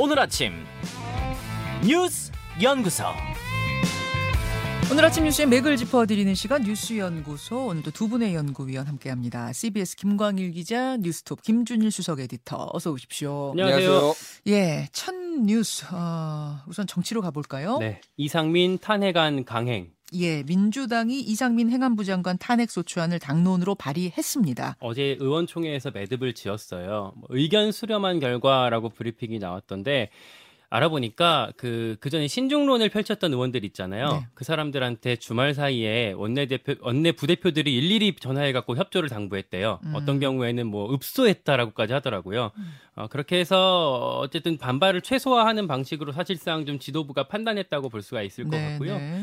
오늘 아침 뉴스 연구소. 오늘 아침 뉴스의 맥을 짚어드리는 시간 뉴스연구소 오늘도 두 분의 연구위원 함께합니다. CBS 김광일 기자, 뉴스톱 김준일 수석 에디터 어서 오십시오. 안녕하세요. 예, 첫 뉴스 어, 우선 정치로 가볼까요? 네, 이상민 탄핵안 강행. 예, 민주당이 이상민 행안부 장관 탄핵 소추안을 당론으로 발의했습니다. 어제 의원총회에서 매듭을 지었어요. 뭐 의견 수렴한 결과라고 브리핑이 나왔던데 알아보니까 그, 그 전에 신중론을 펼쳤던 의원들 있잖아요. 네. 그 사람들한테 주말 사이에 원내대표, 원내 부대표들이 일일이 전화해갖고 협조를 당부했대요. 음. 어떤 경우에는 뭐 읍소했다라고까지 하더라고요. 어, 그렇게 해서 어쨌든 반발을 최소화하는 방식으로 사실상 좀 지도부가 판단했다고 볼 수가 있을 것 네, 같고요. 네.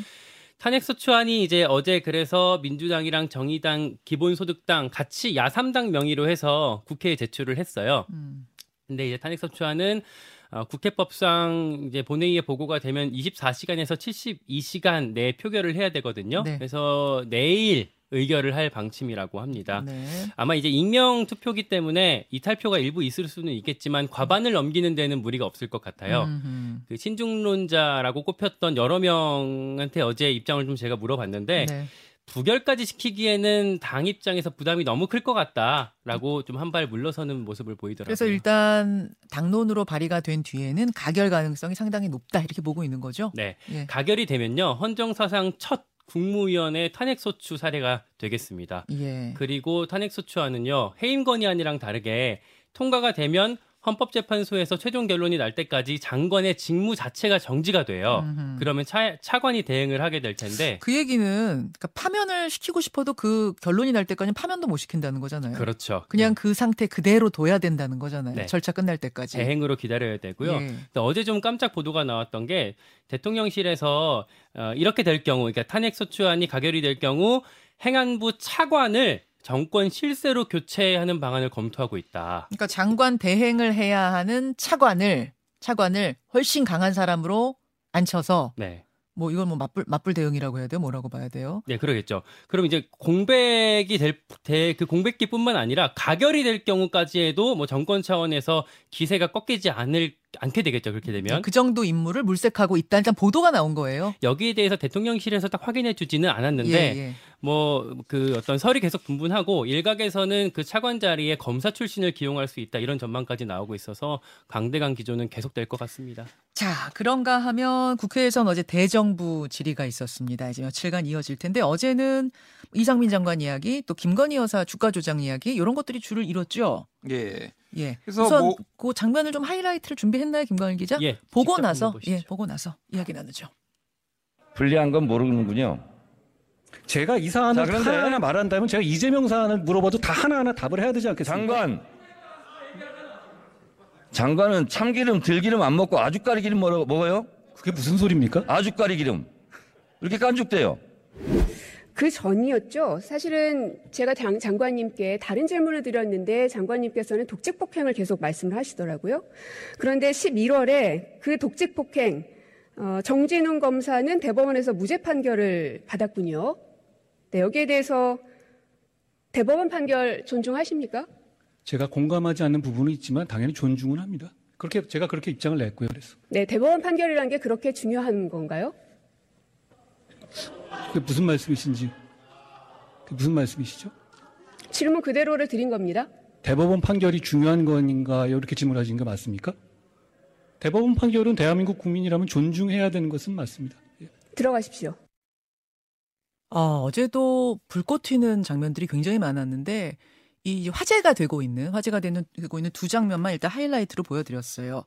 탄핵소추안이 이제 어제 그래서 민주당이랑 정의당, 기본소득당 같이 야삼당 명의로 해서 국회에 제출을 했어요. 음, 근데 이제 탄핵소추안은 어, 국회법상 이제 본회의에 보고가 되면 24시간에서 72시간 내에 표결을 해야 되거든요. 네. 그래서 내일 의결을 할 방침이라고 합니다. 네. 아마 이제 익명 투표기 때문에 이탈표가 일부 있을 수는 있겠지만 과반을 넘기는 데는 무리가 없을 것 같아요. 음흠. 그 신중론자라고 꼽혔던 여러 명한테 어제 입장을 좀 제가 물어봤는데 네. 부결까지 시키기에는 당 입장에서 부담이 너무 클 것 같다라고 좀 한 발 물러서는 모습을 보이더라고요. 그래서 일단 당론으로 발의가 된 뒤에는 가결 가능성이 상당히 높다 이렇게 보고 있는 거죠. 네 예. 가결이 되면요 헌정 사상 첫 국무위원회 탄핵소추 사례가 되겠습니다. 예. 그리고 탄핵소추안은요 해임 건의안이랑 다르게 통과가 되면 헌법재판소에서 최종 결론이 날 때까지 장관의 직무 자체가 정지가 돼요. 음흠. 그러면 차, 차관이 대응을 하게 될 텐데 그 얘기는 그러니까 파면을 시키고 싶어도 그 결론이 날 때까지 파면도 못 시킨다는 거잖아요. 그렇죠. 그냥 그 상태 그대로 둬야 된다는 거잖아요. 네. 절차 끝날 때까지. 대행으로 기다려야 되고요. 예. 어제 좀 깜짝 보도가 나왔던 게 대통령실에서 어, 이렇게 될 경우, 그러니까 탄핵 소추안이 가결이 될 경우 행안부 차관을 정권 실세로 교체하는 방안을 검토하고 있다. 그러니까 장관 대행을 해야 하는 차관을 차관을 훨씬 강한 사람으로 앉혀서 네. 뭐 이걸 뭐 맞불 맞불 대응이라고 해야 돼요? 뭐라고 봐야 돼요? 네, 그러겠죠. 그럼 이제 공백이 될, 대- 그 공백기뿐만 아니라 가결이 될 경우까지 해도 뭐 정권 차원에서 기세가 꺾이지 않을, 않게 되겠죠. 그렇게 되면. 그 정도 임무를 물색하고 있다. 일단 보도가 나온 거예요. 여기에 대해서 대통령실에서 딱 확인해 주지는 않았는데 예, 예. 뭐그 어떤 설이 계속 분분하고 일각에서는 그 차관 자리에 검사 출신을 기용할 수 있다 이런 전망까지 나오고 있어서 강대강 기조는 계속될 것 같습니다. 자, 그런가 하면 국회에선 어제 대정부 질의가 있었습니다. 이제 며칠간 이어질 텐데 어제는 이상민 장관 이야기, 또 김건희 여사 주가 조작 이야기 이런 것들이 줄을 이뤘죠. 예. 예. 그래서 우선 뭐- 그 장면을 좀 하이라이트를 준비했나요, 김광일 기자? 예, 보고 나서. 예, 보고 나서 이야기 나누죠. 불리한 건 모르는군요. 제가 이 사안을 자, 그런데- 하나하나 말한다면 제가 이재명 사안을 물어봐도 다 하나하나 답을 해야 되지 않겠습니까? 장관. 장관은 참기름, 들기름 안 먹고 아주까리 기름 먹어- 먹어요? 그게 무슨 소리입니까? 아주까리 기름. 이렇게 깐죽대요. 그 전이었죠. 사실은 제가 장, 장관님께 다른 질문을 드렸는데 장관님께서는 독직 폭행을 계속 말씀을 하시더라고요. 그런데 11월에 그 독직 폭행 어, 정진웅 검사는 대법원에서 무죄 판결을 받았군요. 네, 여기에 대해서 대법원 판결 존중하십니까? 제가 공감하지 않는 부분은 있지만 당연히 존중은 합니다. 그렇게 제가 그렇게 입장을 냈고요. 그래서 네, 대법원 판결이라는 게 그렇게 중요한 건가요? 그게 무슨 말씀이신지 그게 무슨 말씀이시죠? 질문 그대로를 드린 겁니다. 대법원 판결이 중요한 건가요? 이렇게 질문하신 거 맞습니까? 대법원 판결은 대한민국 국민이라면 존중해야 되는 것은 맞습니다. 예. 들어가십시오. 어, 어제도 불꽃 튀는 장면들이 굉장히 많았는데 이 화제가 되고 있는 화제가 되는 되고 있는 두 장면만 일단 하이라이트로 보여드렸어요.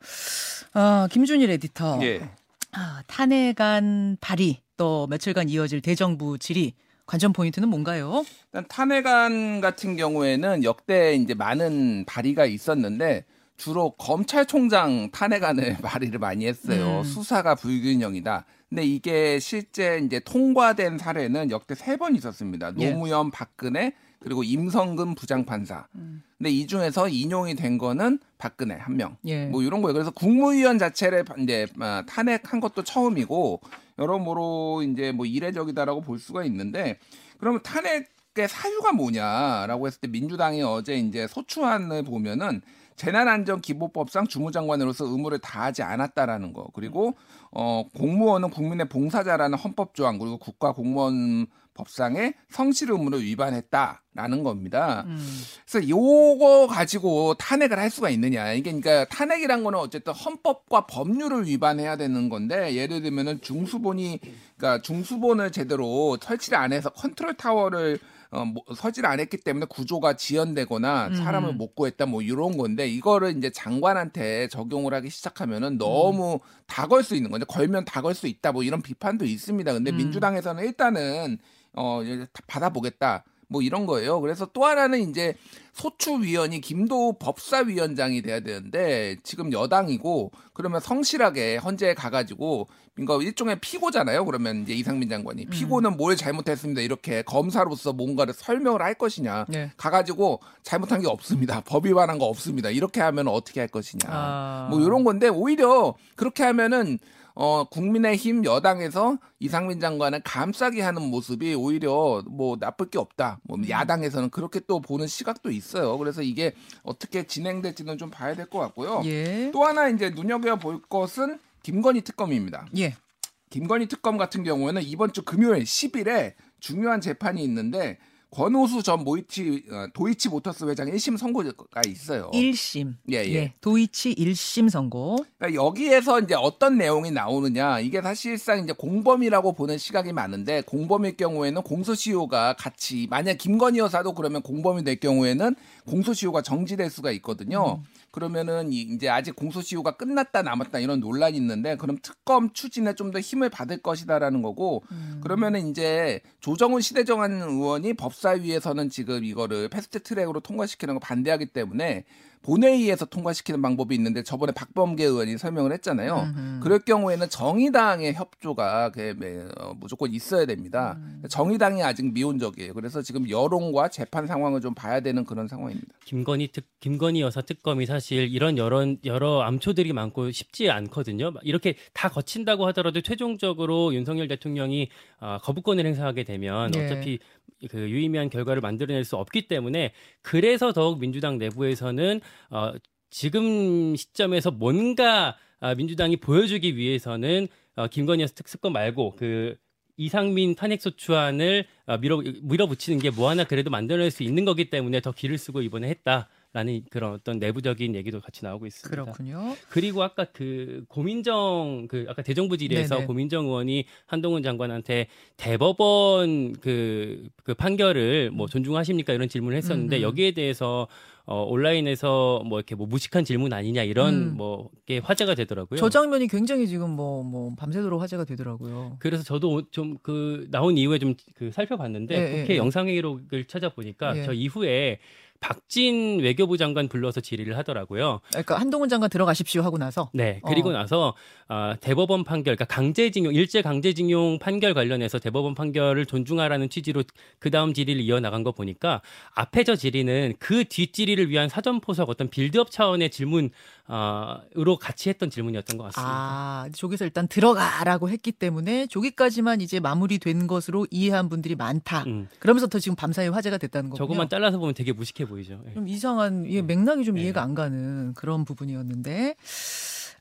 아, 김준일 에디터. 예. 아, 탄핵안 발의 또 며칠간 이어질 대정부 질의 관전 포인트는 뭔가요? 일단 탄핵안 같은 경우에는 역대 이제 많은 발의가 있었는데 주로 검찰총장 탄핵안을 발의를 많이 했어요. 음. 수사가 불균형이다. 근데 이게 실제 이제 통과된 사례는 역대 세 번 있었습니다. 예. 노무현, 박근혜 그리고 임성근 부장판사. 음. 근데 이 중에서 인용이 된 거는 박근혜 한 명. 예. 뭐 이런 거예요. 그래서 국무위원 자체를 이제 아, 탄핵한 것도 처음이고 여러모로 이제 뭐 이례적이다라고 볼 수가 있는데 그러면 탄핵의 사유가 뭐냐라고 했을 때 민주당이 어제 이제 소추안을 보면은 재난안전기본법상 주무장관으로서 의무를 다하지 않았다라는 거 그리고 어 공무원은 국민의 봉사자라는 헌법 조항 그리고 국가 공무원 법상의 성실 의무를 위반했다라는 겁니다. 음. 그래서 요거 가지고 탄핵을 할 수가 있느냐. 이게 그러니까 탄핵이란 거는 어쨌든 헌법과 법률을 위반해야 되는 건데 예를 들면은 중수본이 그러니까 중수본을 제대로 설치를 안 해서 컨트롤 타워를 어, 뭐, 설치를 안 했기 때문에 구조가 지연되거나 사람을 음. 못 구했다 뭐 이런 건데 이거를 이제 장관한테 적용을 하기 시작하면은 너무 다걸 수 있는 건데 걸면 다 걸 수 있다 뭐 이런 비판도 있습니다. 근데 음. 민주당에서는 일단은 어 받아보겠다. 뭐 이런 거예요. 그래서 또 하나는 이제 소추위원이 김도 법사위원장이 돼야 되는데 지금 여당이고 그러면 성실하게 헌재에 가가지고 그러니까 일종의 피고잖아요. 그러면 이제 이상민 장관이 음. 피고는 뭘 잘못했습니다. 이렇게 검사로서 뭔가를 설명을 할 것이냐. 네. 가가지고 잘못한 게 없습니다. 법 위반한 거 없습니다. 이렇게 하면 어떻게 할 것이냐. 아. 뭐 이런 건데 오히려 그렇게 하면은 어 국민의힘 여당에서 이상민 장관을 감싸게 하는 모습이 오히려 뭐 나쁠 게 없다. 뭐 야당에서는 그렇게 또 보는 시각도 있어요. 그래서 이게 어떻게 진행될지는 좀 봐야 될 것 같고요. 예. 또 하나 이제 눈여겨 볼 것은 김건희 특검입니다. 예. 김건희 특검 같은 경우에는 이번 주 금요일 10일에 중요한 재판이 있는데 권오수 전 모이치 어, 도이치 모터스 회장 1심 선고가 있어요. 1심. 예, 예. 도이치 1심 선고. 그러니까 여기에서 이제 어떤 내용이 나오느냐 이게 사실상 이제 공범이라고 보는 시각이 많은데 공범일 경우에는 공소시효가 같이 만약 김건희 여사도 그러면 공범이 될 경우에는 공소시효가 정지될 수가 있거든요. 그러면은 이- 이제 아직 공소시효가 끝났다 남았다 이런 논란이 있는데 그럼 특검 추진에 좀 더 힘을 받을 것이다라는 거고 그러면은 이제 조정훈 시대전환 의원이 법사위에서는 지금 이거를 패스트 트랙으로 통과시키는 거 반대하기 때문에 본회의에서 통과시키는 방법이 있는데 저번에 박범계 의원이 설명을 했잖아요. 음흠. 그럴 경우에는 정의당의 협조가 그, 매- 어, 무조건 있어야 됩니다. 음. 정의당이 아직 미온적이에요. 그래서 지금 여론과 재판 상황을 좀 봐야 되는 그런 상황입니다. 김건희 특 김건희 여사 특검이 사실 이런 여러 여러 암초들이 많고 쉽지 않거든요. 이렇게 다 거친다고 하더라도 최종적으로 윤석열 대통령이 어, 거부권을 행사하게 되면 네. 어차피 그 유의미한 결과를 만들어낼 수 없기 때문에 그래서 더욱 민주당 내부에서는 어, 지금 시점에서 뭔가 아, 민주당이 보여주기 위해서는 어, 김건희 특검 말고 그 이상민 탄핵소추안을 어, 밀어 밀어붙이는 게 뭐 하나 그래도 만들어낼 수 있는 거기 때문에 더 기를 쓰고 이번에 했다 라는 그런 어떤 내부적인 얘기도 같이 나오고 있습니다. 그렇군요. 그리고 아까 그 고민정 그 아까 대정부 질의에서 네네. 고민정 의원이 한동훈 장관한테 대법원 그, 그 판결을 뭐 존중하십니까 이런 질문을 했었는데 음. 여기에 대해서 어 온라인에서 뭐 이렇게 뭐 무식한 질문 아니냐 이런 음. 뭐게 화제가 되더라고요. 저 장면이 굉장히 지금 뭐, 뭐, 밤새도록 화제가 되더라고요. 그래서 저도 좀 그 나온 이후에 좀 그 살펴봤는데 예, 국회 예, 예. 영상회의록을 찾아보니까 예. 저 이후에 박진 외교부 장관 불러서 질의를 하더라고요. 그러니까 한동훈 장관 들어가십시오 하고 나서. 네. 그리고 어. 나서 아, 대법원 판결, 그러니까 강제징용, 일제 강제징용 판결 관련해서 대법원 판결을 존중하라는 취지로 그 다음 질의를 이어 나간 거 보니까 앞에 저 질의는 그 뒷 질의를 위한 사전 포석 어떤 빌드업 차원의 질문 아, 으로 같이 했던 질문이었던 것 같습니다. 아, 저기서 일단 들어가라고 했기 때문에 저기까지만 이제 마무리된 것으로 이해한 분들이 많다. 음, 그러면서 더 지금 밤사이 화제가 됐다는 거군요. 저것만 잘라서 보면 되게 무식해 보이죠. 예. 좀 이상한 이게 맥락이 좀 네. 이해가 안 가는 그런 부분이었는데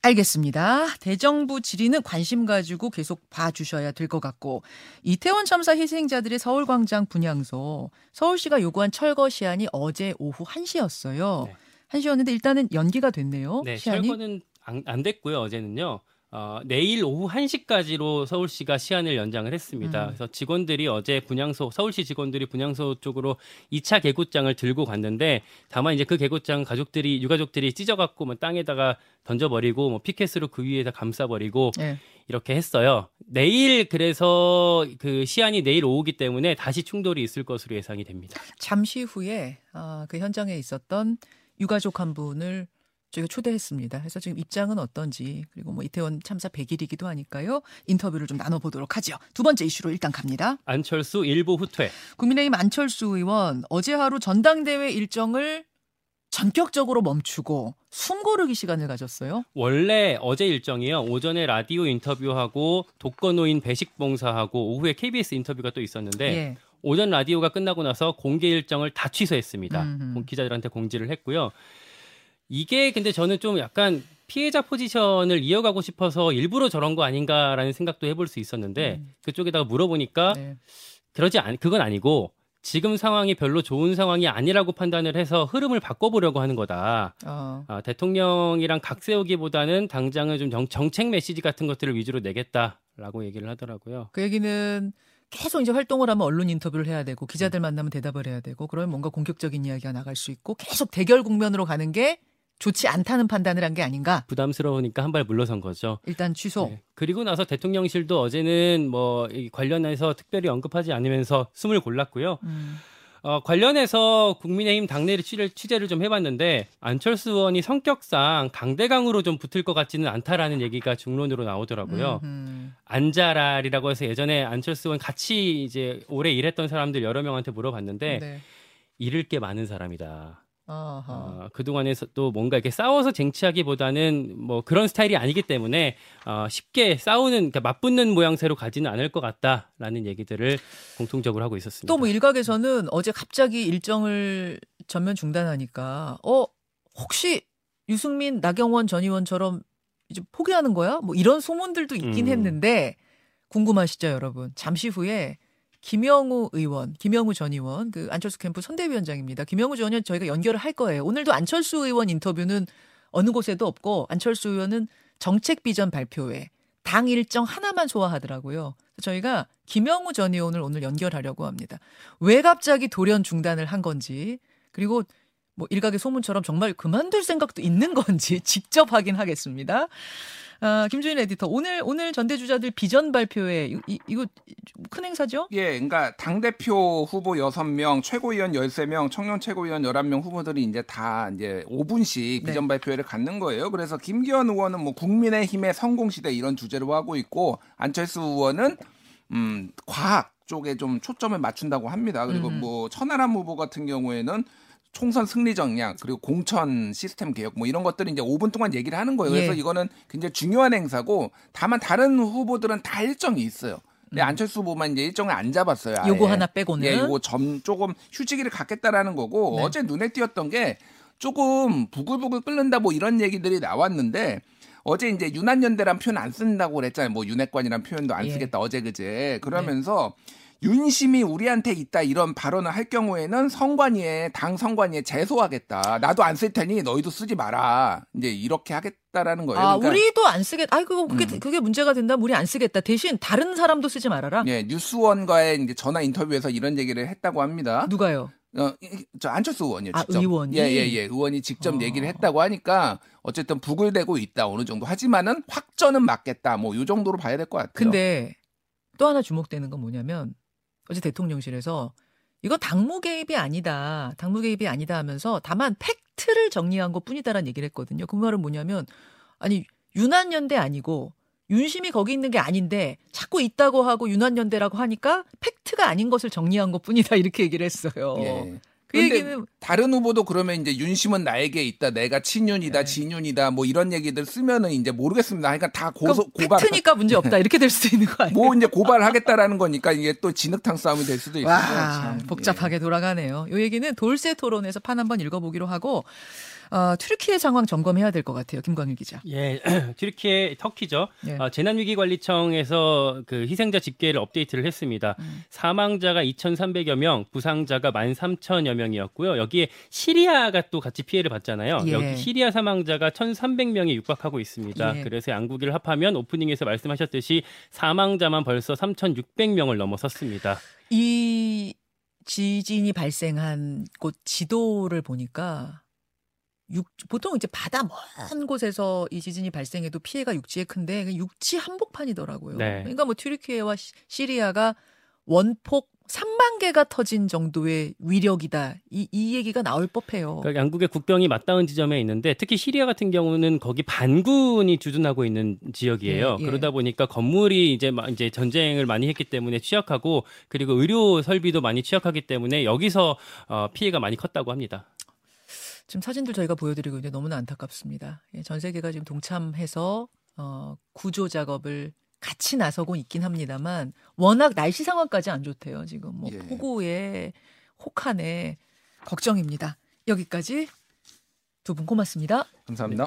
알겠습니다. 대정부 질의는 관심 가지고 계속 봐주셔야 될 것 같고 이태원 참사 희생자들의 서울광장 분향소 서울시가 요구한 철거 시한이 어제 오후 1시였어요. 네. 1시였는데 일단은 연기가 됐네요. 네, 시한이. 철거는 안, 안 됐고요. 어제는요. 어, 내일 오후 1시까지로 서울시가 시한을 연장을 했습니다. 음. 그래서 직원들이 어제 분향소 서울시 직원들이 분향소 쪽으로 2차 개구장을 들고 갔는데 다만 이제 그 개구장 가족들이 유가족들이 찢어갖고 뭐 땅에다가 던져버리고 뭐 피켓으로 그 위에다 감싸버리고 네. 이렇게 했어요. 내일 그래서 그 시한이 내일 오후기 때문에 다시 충돌이 있을 것으로 예상이 됩니다. 잠시 후에 아, 그 현장에 있었던 유가족 한 분을 저희가 초대했습니다. 그래서 지금 입장은 어떤지 그리고 뭐 이태원 참사 100일이기도 하니까요. 인터뷰를 좀 나눠보도록 하죠. 두 번째 이슈로 일단 갑니다. 안철수 일부 후퇴. 국민의힘 안철수 의원 어제 하루 전당대회 일정을 전격적으로 멈추고 숨 고르기 시간을 가졌어요. 원래 어제 일정이요. 오전에 라디오 인터뷰하고 독거노인 배식 봉사하고 오후에 KBS 인터뷰가 또 있었는데 예. 오전 라디오가 끝나고 나서 공개 일정을 다 취소했습니다. 음흠. 공- 기자들한테 공지를 했고요. 이게 근데 저는 좀 약간 피해자 포지션을 이어가고 싶어서 일부러 저런 거 아닌가라는 생각도 해볼 수 있었는데 그쪽에다가 물어보니까 네. 그러지 않 그건 아니고 지금 상황이 별로 좋은 상황이 아니라고 판단을 해서 흐름을 바꿔보려고 하는 거다. 어. 아, 대통령이랑 각 세우기보다는 당장은 좀 정, 정책 메시지 같은 것들을 위주로 내겠다라고 얘기를 하더라고요. 그 얘기는 계속 이제 활동을 하면 언론 인터뷰를 해야 되고 기자들 만나면 대답을 해야 되고 그러면 뭔가 공격적인 이야기가 나갈 수 있고 계속 대결 국면으로 가는 게 좋지 않다는 판단을 한 게 아닌가. 부담스러우니까 한 발 물러선 거죠. 일단 취소. 네. 그리고 나서 대통령실도 어제는 뭐이 관련해서 특별히 언급하지 않으면서 숨을 골랐고요. 음. 어, 관련해서 국민의힘 당내 취재를, 취재를 좀 해봤는데 안철수 의원이 성격상 강대강으로 좀 붙을 것 같지는 않다라는 얘기가 중론으로 나오더라고요. 음. 안자랄이라고 해서 예전에 안철수 의원 같이 이제 오래 일했던 사람들 여러 명한테 물어봤는데 네. 잃을 게 많은 사람이다. 어, 그동안에서 또 뭔가 이렇게 싸워서 쟁취하기보다는 뭐 그런 스타일이 아니기 때문에 어, 쉽게 싸우는 그러니까 맞붙는 모양새로 가지는 않을 것 같다라는 얘기들을 공통적으로 하고 있었습니다. 또 뭐 일각에서는 어제 갑자기 일정을 전면 중단하니까 어 혹시 유승민, 나경원 전 의원처럼 이제 포기하는 거야? 뭐 이런 소문들도 있긴 음. 했는데 궁금하시죠, 여러분? 잠시 후에 김영우 의원, 김영우 전 의원, 그 안철수 캠프 선대위원장입니다. 김영우 전 의원 저희가 연결을 할 거예요. 오늘도 안철수 의원 인터뷰는 어느 곳에도 없고 안철수 의원은 정책 비전 발표회 당 일정 하나만 소화하더라고요. 저희가 김영우 전 의원을 오늘 연결하려고 합니다. 왜 갑자기 돌연 중단을 한 건지 그리고 뭐 일각의 소문처럼 정말 그만둘 생각도 있는 건지 직접 확인하겠습니다. 아, 김주인 에디터 오늘 오늘 전대주자들 비전 발표회 이, 이, 이거 큰 행사죠? 예, 그러니까 당 대표 후보 6명, 최고위원 13명, 청년 최고위원 11명 후보들이 이제 다 이제 5분씩 네. 비전 발표회를 갖는 거예요. 그래서 김기현 의원은 뭐 국민의 힘의 성공 시대 이런 주제로 하고 있고 안철수 의원은 음, 과학 쪽에 좀 초점을 맞춘다고 합니다. 그리고 음. 뭐 천하람 후보 같은 경우에는 총선 승리 전략 그리고 공천 시스템 개혁 뭐 이런 것들을 이제 5분 동안 얘기를 하는 거예요. 그래서 예. 이거는 굉장히 중요한 행사고 다만 다른 후보들은 다 일정이 있어요. 근데 안철수 후보만 이제 일정을 안 잡았어요. 아예. 음. 요거 하나 빼고는. 예, 요거 점 조금 휴지기를 갖겠다라는 거고 네. 어제 눈에 띄었던 게 조금 부글부글 끓는다 뭐 이런 얘기들이 나왔는데 어제 이제 유난연대란 표현 안 쓴다고 그랬잖아요. 뭐 윤핵관이란 표현도 안 예. 쓰겠다 어제 그제 그러면서 윤심이 우리한테 있다 이런 발언을 할 경우에는 성관위에 당 성관위에 제소하겠다. 나도 안 쓸 테니 너희도 쓰지 마라. 이제 이렇게 하겠다라는 거예요. 아, 그러니까 우리도 안 쓰겠다. 아이 그거 그게 음. 그게 문제가 된다면 우리 안 쓰겠다. 대신 다른 사람도 쓰지 말아라. 예, 뉴스원과의 이제 전화 인터뷰에서 이런 얘기를 했다고 합니다. 누가요? 어, 이- 저 안철수 의원이요. 아, 직접. 의원이? 예, 예, 예. 의원이 직접 어. 얘기를 했다고 하니까 어쨌든 부글대고 있다 어느 정도. 하지만은 확전은 맞겠다. 뭐이 정도로 봐야 될 것 같아요. 근데 또 하나 주목되는 건 뭐냐면 어제 대통령실에서 이거 당무 개입이 아니다. 당무 개입이 아니다 하면서 다만 팩트를 정리한 것 뿐이다라는 얘기를 했거든요. 그 말은 뭐냐면 아니 유난연대 아니고 윤심이 거기 있는 게 아닌데 자꾸 있다고 하고 유난연대라고 하니까 팩트가 아닌 것을 정리한 것 뿐이다 이렇게 얘기를 했어요. 예. 그 얘기는 다른 후보도 그러면 이제 윤심은 나에게 있다. 내가 친윤이다, 네. 진윤이다. 뭐 이런 얘기들 쓰면은 이제 모르겠습니다. 그러니까 다 고소 고발 팩트니까 문제 없다 이렇게 될 수도 있는 거 아니에요? 뭐 이제 고발하겠다라는 거니까 이게 또 진흙탕 싸움이 될 수도 있어요. 복잡하게 돌아가네요. 요 얘기는 돌쇠 토론에서 판 한번 읽어보기로 하고 어, 튀르키예 상황 점검해야 될 것 같아요. 김광일 기자. 예, 튀르키예 터키죠. 예. 어, 재난위기관리청에서 그 희생자 집계를 업데이트를 했습니다. 음. 사망자가 2,300여 명, 부상자가 13,000여 명이었고요. 여기에 시리아가 또 같이 피해를 봤잖아요. 예. 여기 시리아 사망자가 1,300명에 육박하고 있습니다. 예. 그래서 양국을 합하면 오프닝에서 말씀하셨듯이 사망자만 벌써 3,600명을 넘어섰습니다. 이 지진이 발생한 곳 지도를 보니까 육, 보통 이제 바다 먼 곳에서 이 지진이 발생해도 피해가 육지에 큰데 육지 한복판이더라고요. 네. 그러니까 뭐 튀르키예와 시- 시리아가 원폭 3만 개가 터진 정도의 위력이다. 이, 이 얘기가 나올 법해요. 그러니까 양국의 국병이 맞닿은 지점에 있는데 특히 시리아 같은 경우는 거기 반군이 주둔하고 있는 지역이에요. 예, 예. 그러다 보니까 건물이 이제 막 이제 전쟁을 많이 했기 때문에 취약하고 그리고 의료 설비도 많이 취약하기 때문에 여기서 어, 피해가 많이 컸다고 합니다. 지금 사진들 저희가 보여드리고 있는데 너무나 안타깝습니다. 예, 전 세계가 지금 동참해서 어, 구조 작업을 같이 나서고 있긴 합니다만 워낙 날씨 상황까지 안 좋대요. 지금 뭐 예. 폭우에 혹한에 걱정입니다. 여기까지 두 분 고맙습니다. 감사합니다.